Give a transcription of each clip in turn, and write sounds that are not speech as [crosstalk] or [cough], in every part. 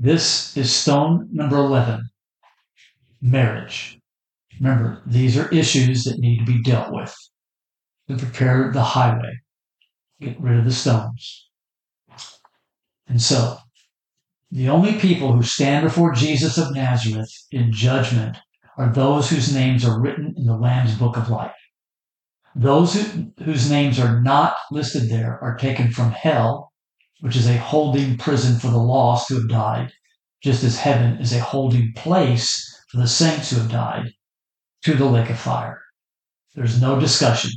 This is stone number 11 marriage. Remember, these are issues that need to be dealt with to prepare the highway, get rid of the stones. And so, the only people who stand before Jesus of Nazareth in judgment are those whose names are written in the Lamb's book of life. Those who, whose names are not listed there are taken from hell, which is a holding prison for the lost who have died, just as heaven is a holding place for the saints who have died, to the lake of fire. There's no discussion,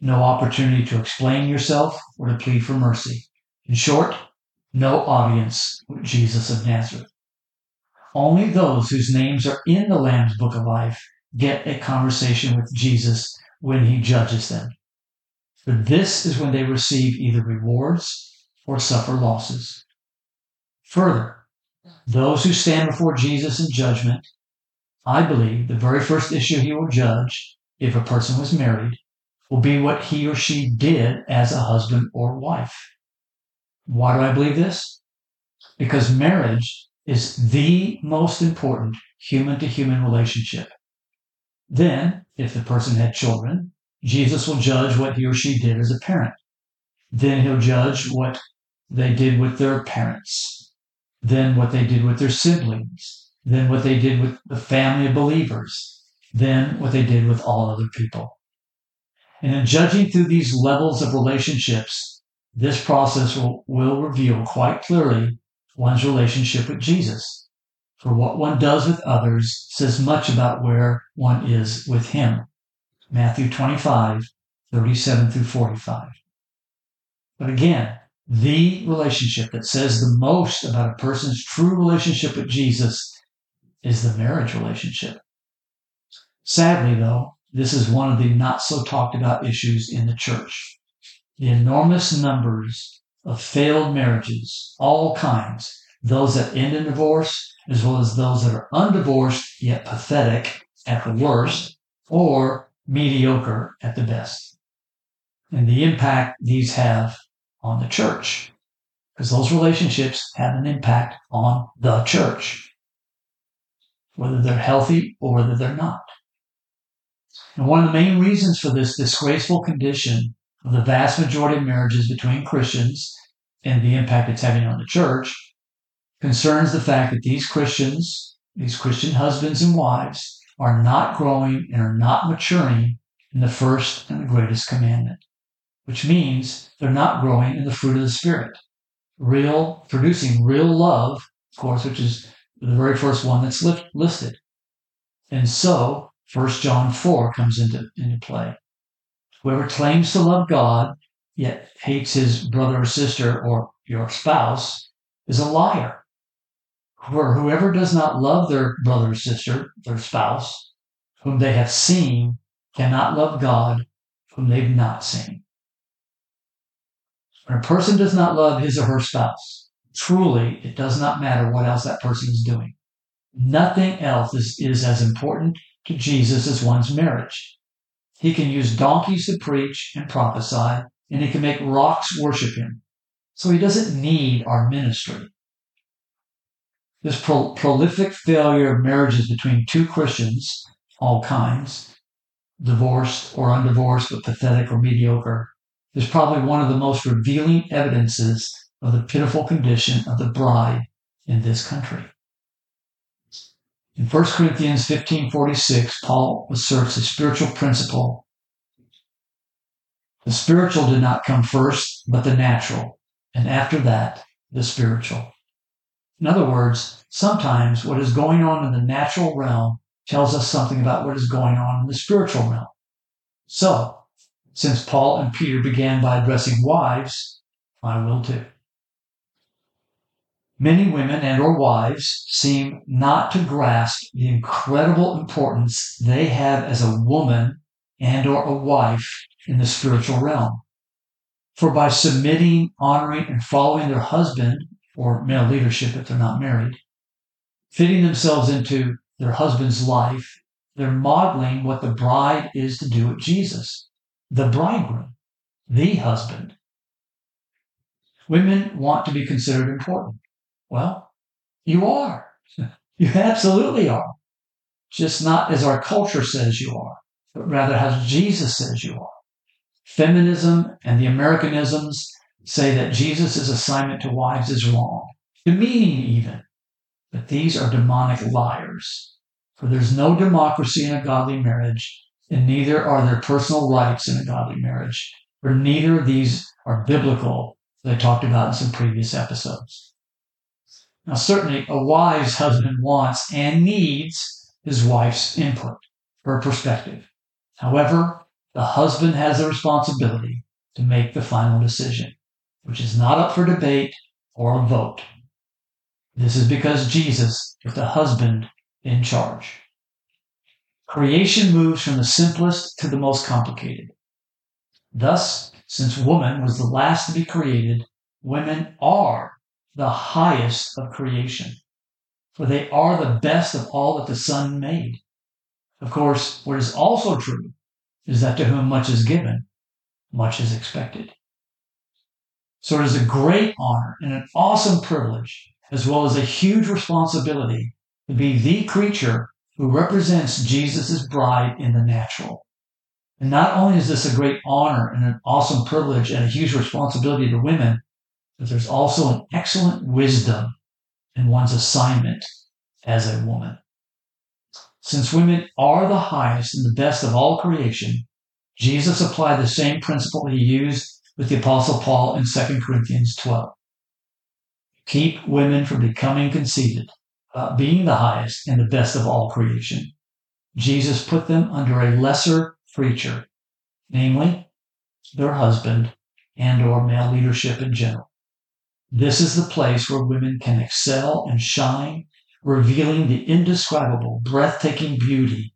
no opportunity to explain yourself or to plead for mercy. In short, no audience with Jesus of Nazareth. Only those whose names are in the Lamb's book of life get a conversation with Jesus when he judges them. For this is when they receive either rewards or suffer losses. Further, those who stand before Jesus in judgment, I believe the very first issue he will judge, if a person was married, will be what he or she did as a husband or wife. Why do I believe this? Because marriage is the most important human to human relationship. Then, if the person had children, Jesus will judge what he or she did as a parent. Then he'll judge what they did with their parents. Then what they did with their siblings. Then what they did with the family of believers. Then what they did with all other people. And in judging through these levels of relationships, this process will, will reveal quite clearly one's relationship with Jesus. For what one does with others says much about where one is with Him. Matthew 25, 37 through 45. But again, the relationship that says the most about a person's true relationship with Jesus is the marriage relationship. Sadly, though, this is one of the not so talked about issues in the church. The enormous numbers of failed marriages, all kinds, those that end in divorce, as well as those that are undivorced yet pathetic at the worst, or mediocre at the best. And the impact these have on the church, because those relationships have an impact on the church, whether they're healthy or whether they're not. And one of the main reasons for this disgraceful condition of the vast majority of marriages between Christians and the impact it's having on the church concerns the fact that these Christians, these Christian husbands and wives, are not growing and are not maturing in the first and the greatest commandment, which means they're not growing in the fruit of the Spirit. Real, producing real love, of course, which is the very first one that's listed. And so, 1 John 4 comes into, into play. Whoever claims to love God, yet hates his brother or sister or your spouse, is a liar. For whoever does not love their brother or sister, their spouse, whom they have seen, cannot love God, whom they've not seen. When a person does not love his or her spouse, truly it does not matter what else that person is doing. Nothing else is, is as important to Jesus as one's marriage. He can use donkeys to preach and prophesy, and he can make rocks worship him. So he doesn't need our ministry. This pro- prolific failure of marriages between two Christians, all kinds, divorced or undivorced, but pathetic or mediocre, is probably one of the most revealing evidences of the pitiful condition of the bride in this country. In 1 Corinthians 15:46, Paul asserts a spiritual principle. The spiritual did not come first, but the natural, and after that, the spiritual. In other words, sometimes what is going on in the natural realm tells us something about what is going on in the spiritual realm. So, since Paul and Peter began by addressing wives, I will too. Many women and or wives seem not to grasp the incredible importance they have as a woman and or a wife in the spiritual realm. For by submitting, honoring, and following their husband or male leadership if they're not married, fitting themselves into their husband's life, they're modeling what the bride is to do with Jesus, the bridegroom, the husband. Women want to be considered important. Well, You are. [laughs] You absolutely are. Just not as our culture says you are, but rather as Jesus says you are. Feminism and the Americanisms say that Jesus' assignment to wives is wrong, demeaning even. But these are demonic liars. For there's no democracy in a godly marriage, and neither are there personal rights in a godly marriage, for neither of these are biblical, as I talked about in some previous episodes. Now, certainly, a wise husband wants and needs his wife's input, her perspective. However, the husband has the responsibility to make the final decision, which is not up for debate or a vote. This is because Jesus is the husband in charge. Creation moves from the simplest to the most complicated. Thus, since woman was the last to be created, women are the highest of creation, for they are the best of all that the Son made. Of course, what is also true is that to whom much is given, much is expected. So it is a great honor and an awesome privilege, as well as a huge responsibility to be the creature who represents Jesus' bride in the natural. And not only is this a great honor and an awesome privilege and a huge responsibility to women, but there's also an excellent wisdom in one's assignment as a woman. Since women are the highest and the best of all creation, Jesus applied the same principle he used with the apostle Paul in 2 Corinthians 12. Keep women from becoming conceited, about being the highest and the best of all creation. Jesus put them under a lesser creature, namely their husband and or male leadership in general. This is the place where women can excel and shine revealing the indescribable, breathtaking beauty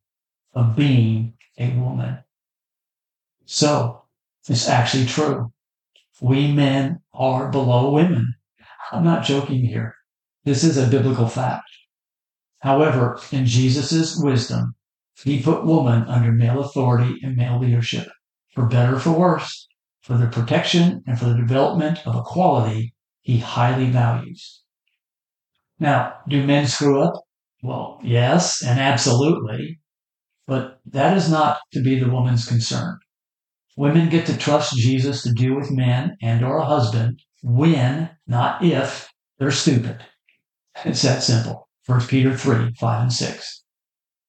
of being a woman. So, it's actually true. We men are below women. I'm not joking here. This is a biblical fact. However, in Jesus' wisdom, he put woman under male authority and male leadership, for better or for worse, for the protection and for the development of a quality he highly values. Now, do men screw up? Well, yes, and absolutely. But that is not to be the woman's concern. Women get to trust Jesus to deal with men and or a husband when, not if, they're stupid. It's that simple. 1 Peter 3, 5 and 6.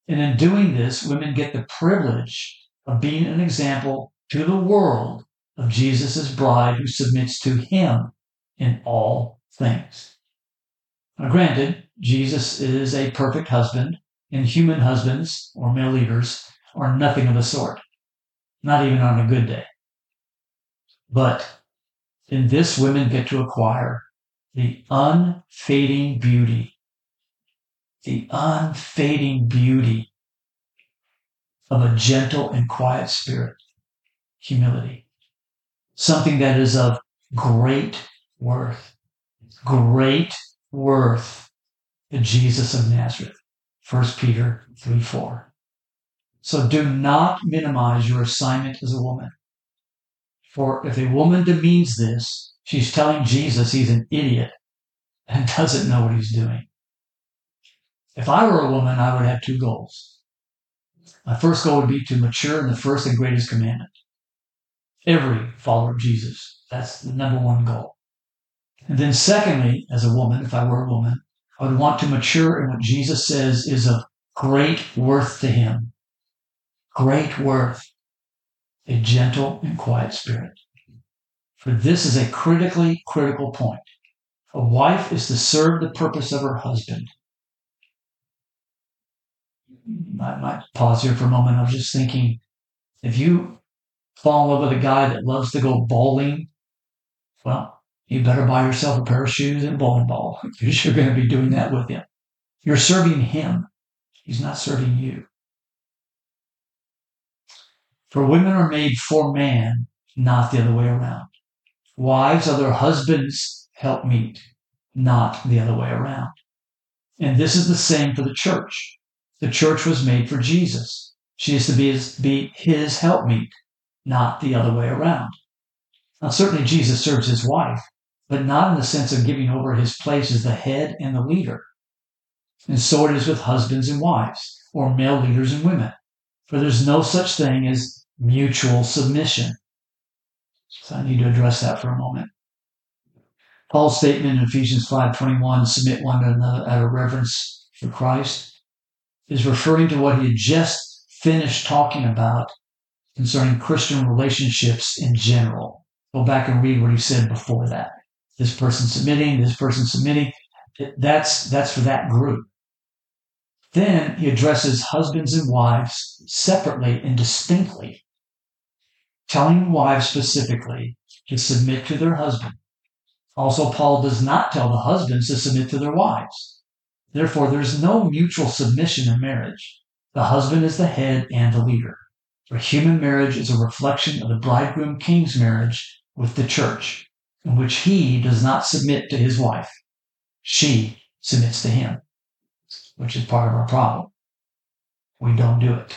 And in doing this, women get the privilege of being an example to the world of Jesus' bride who submits to him in all things. Now, granted, Jesus is a perfect husband, and human husbands or male leaders are nothing of the sort, not even on a good day. But in this, women get to acquire the unfading beauty, the unfading beauty of a gentle and quiet spirit, humility, something that is of great worth, great worth Jesus of Nazareth. 1 Peter 3 4. So do not minimize your assignment as a woman. For if a woman demeans this, she's telling Jesus he's an idiot and [laughs] doesn't know what he's doing. If I were a woman, I would have two goals. My first goal would be to mature in the first and greatest commandment. Every follower of Jesus. That's the number one goal. And then secondly, as a woman, if I were a woman, I would want to mature in what Jesus says is of great worth to him. Great worth. A gentle and quiet spirit. For this is a critically critical point. A wife is to serve the purpose of her husband. I might pause here for a moment. I was just thinking, if you fall in love with a guy that loves to go bowling, well, you better buy yourself a pair of shoes and a bowling ball because [laughs] you're going to be doing that with him. You're serving him. He's not serving you. For women are made for man, not the other way around. Wives are their husband's helpmeet, not the other way around. And this is the same for the church. The church was made for Jesus. She is to be his, be his helpmeet, not the other way around. Now, certainly Jesus serves his wife, but not in the sense of giving over his place as the head and the leader. And so it is with husbands and wives, or male leaders and women. For there's no such thing as mutual submission. So I need to address that for a moment. Paul's statement in Ephesians 5:21, submit one to another out of reverence for Christ, is referring to what he had just finished talking about concerning Christian relationships in general. Go back and read what he said before that. This person submitting, this person submitting. That's, that's for that group. Then he addresses husbands and wives separately and distinctly, telling wives specifically to submit to their husband. Also, Paul does not tell the husbands to submit to their wives. Therefore, there's no mutual submission in marriage. The husband is the head and the leader. For human marriage is a reflection of the bridegroom king's marriage with the church, in which he does not submit to his wife. She submits to him, which is part of our problem. We don't do it.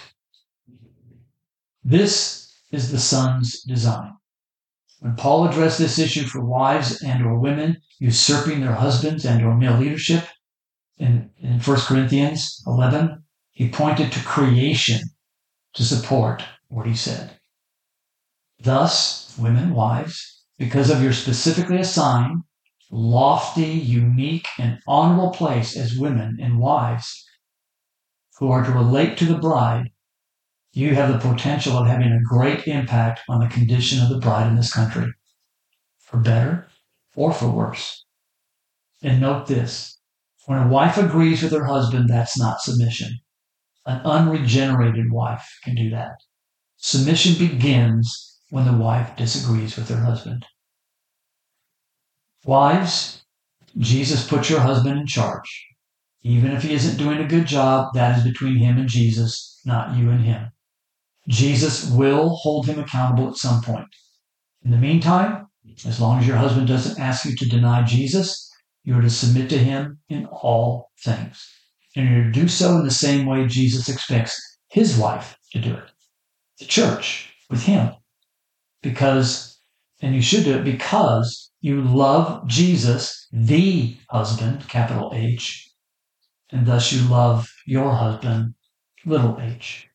This is the Son's design. When Paul addressed this issue for wives and or women usurping their husbands and or male leadership in, in 1 Corinthians 11, he pointed to creation to support what he said. Thus, women, wives, because of your specifically assigned, lofty, unique, and honorable place as women and wives who are to relate to the bride, you have the potential of having a great impact on the condition of the bride in this country, for better or for worse. And note this when a wife agrees with her husband, that's not submission. An unregenerated wife can do that. Submission begins when the wife disagrees with her husband. Wives, Jesus put your husband in charge. Even if he isn't doing a good job, that is between him and Jesus, not you and him. Jesus will hold him accountable at some point. In the meantime, as long as your husband doesn't ask you to deny Jesus, you are to submit to him in all things and you're to do so in the same way Jesus expects his wife to do it. The church with him. Because, and you should do it because you love Jesus, the husband, capital H, and thus you love your husband, little h.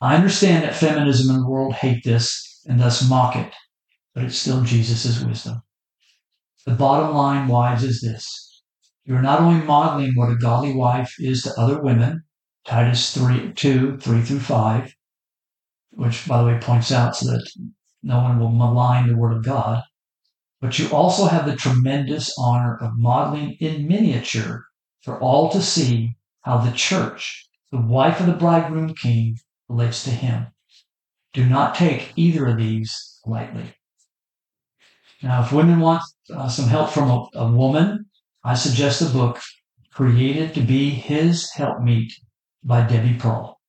I understand that feminism and the world hate this and thus mock it, but it's still Jesus' wisdom. The bottom line, wives, is this you're not only modeling what a godly wife is to other women, Titus 3, 2, 3 through 5, which, by the way, points out so that no one will malign the word of God, but you also have the tremendous honor of modeling in miniature for all to see how the church, the wife of the bridegroom king, relates to him. Do not take either of these lightly. Now, if women want uh, some help from a, a woman I suggest the book Created to Be His Helpmeet by Debbie Pearl.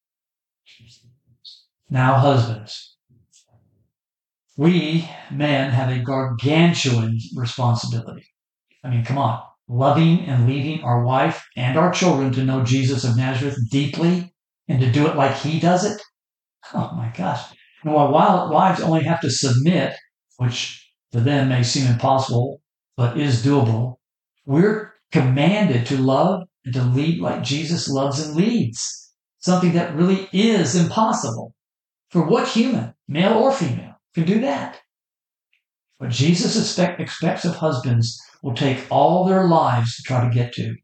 Now, husbands, we men have a gargantuan responsibility. I mean, come on. Loving and leading our wife and our children to know Jesus of Nazareth deeply and to do it like he does it. Oh my gosh. And while wives only have to submit, which to them may seem impossible, but is doable, we're commanded to love and to lead like Jesus loves and leads. Something that really is impossible. For what human, male or female, can do that? What Jesus expect, expects of husbands will take all their lives to try to get to.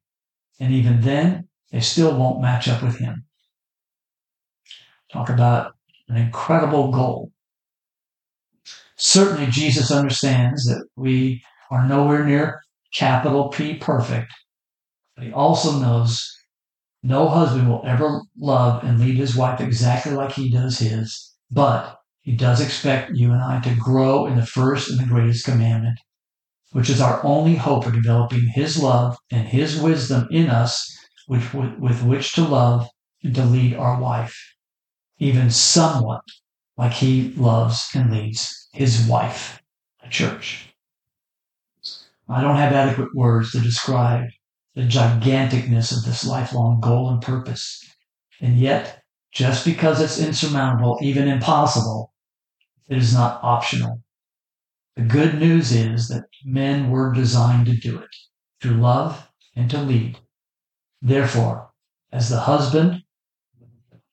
And even then, they still won't match up with him. Talk about an incredible goal. Certainly, Jesus understands that we are nowhere near capital P perfect. But he also knows no husband will ever love and lead his wife exactly like he does his, but he does expect you and I to grow in the first and the greatest commandment, which is our only hope of developing his love and his wisdom in us with, with, with which to love and to lead our wife, even somewhat like he loves and leads his wife, the church. I don't have adequate words to describe the giganticness of this lifelong goal and purpose. And yet, just because it's insurmountable, even impossible, it is not optional. The good news is that men were designed to do it, to love and to lead. Therefore, as the husband,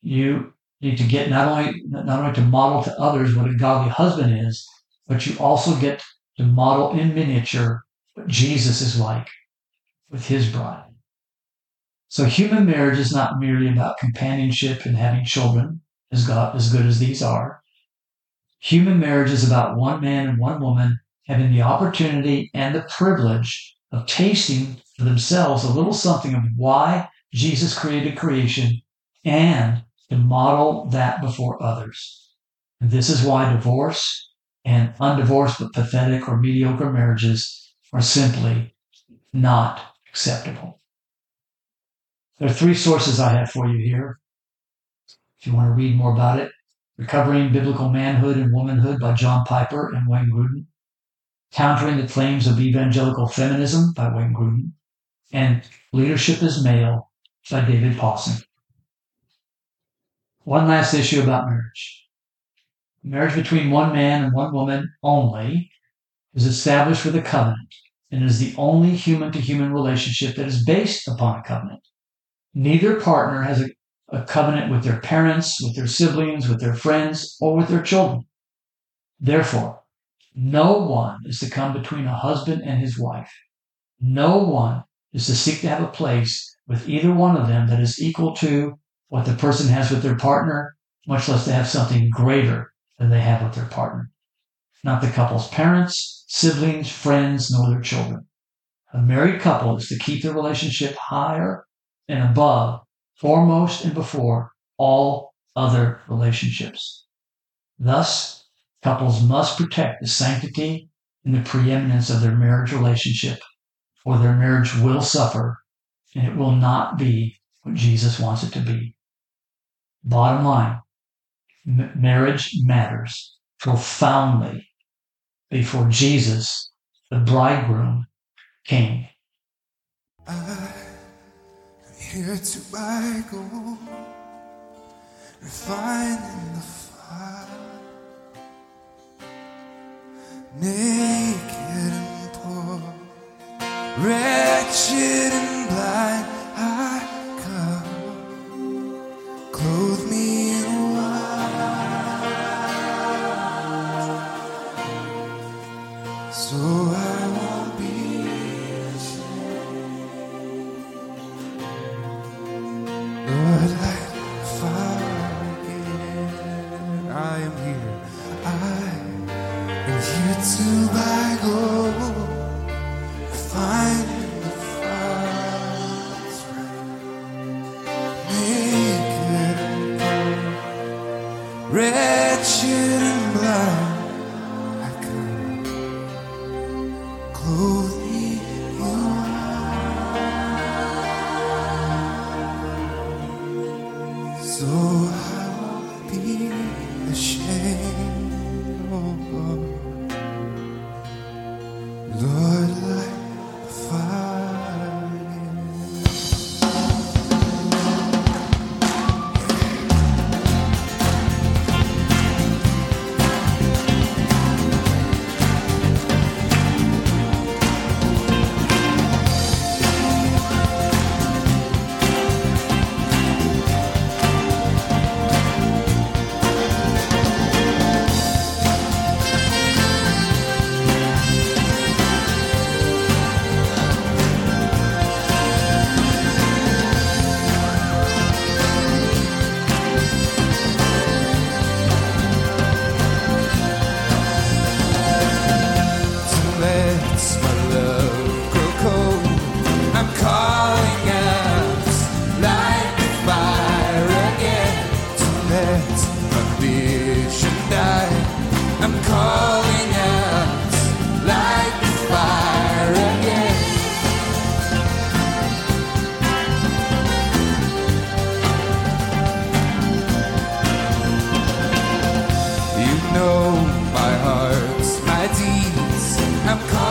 you need to get not only not only to model to others what a godly husband is, but you also get to model in miniature what Jesus is like with his bride. So human marriage is not merely about companionship and having children, as God as good as these are. Human marriage is about one man and one woman having the opportunity and the privilege of tasting for themselves a little something of why Jesus created creation and to model that before others. And this is why divorce and undivorced but pathetic or mediocre marriages are simply not acceptable. There are three sources I have for you here. If you want to read more about it, Recovering Biblical Manhood and Womanhood by John Piper and Wayne Grudem, Countering the Claims of Evangelical Feminism by Wayne Grudem, and Leadership is Male by David Pawson. One last issue about marriage. Marriage between one man and one woman only is established with a covenant and is the only human to human relationship that is based upon a covenant. Neither partner has a, a covenant with their parents, with their siblings, with their friends, or with their children. Therefore, no one is to come between a husband and his wife. No one is to seek to have a place with either one of them that is equal to what the person has with their partner, much less to have something greater than they have with their partner. Not the couple's parents, siblings, friends, nor their children. A married couple is to keep their relationship higher and above, foremost and before all other relationships. Thus, couples must protect the sanctity and the preeminence of their marriage relationship, or their marriage will suffer and it will not be what Jesus wants it to be. Bottom line, m- marriage matters profoundly before Jesus, the bridegroom, came. I'm here to in the fire, wretched and blind. I'm coming.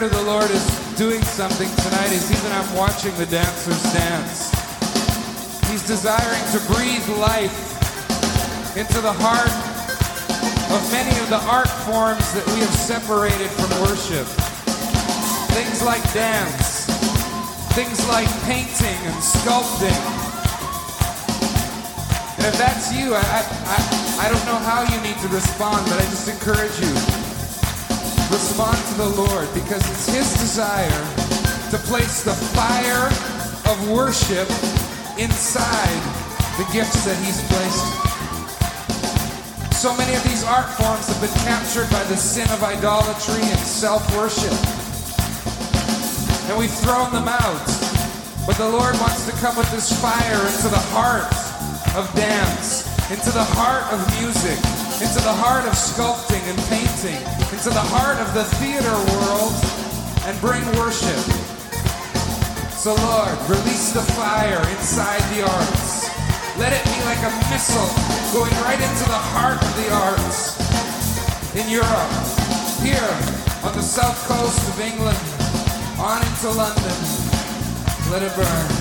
Spirit of the Lord is doing something tonight as even I'm watching the dancers dance. He's desiring to breathe life into the heart of many of the art forms that we have separated from worship. Things like dance, things like painting and sculpting. And if that's you, I, I, I don't know how you need to respond, but I just encourage you. Respond to the Lord because it's His desire to place the fire of worship inside the gifts that He's placed. So many of these art forms have been captured by the sin of idolatry and self worship. And we've thrown them out. But the Lord wants to come with this fire into the heart of dance, into the heart of music, into the heart of sculpting and painting, into the heart of the theater world, and bring worship. So, Lord, release the fire inside the arts. Let it be like a missile going right into the heart of the arts in Europe, here on the south coast of England, on into London. Let it burn.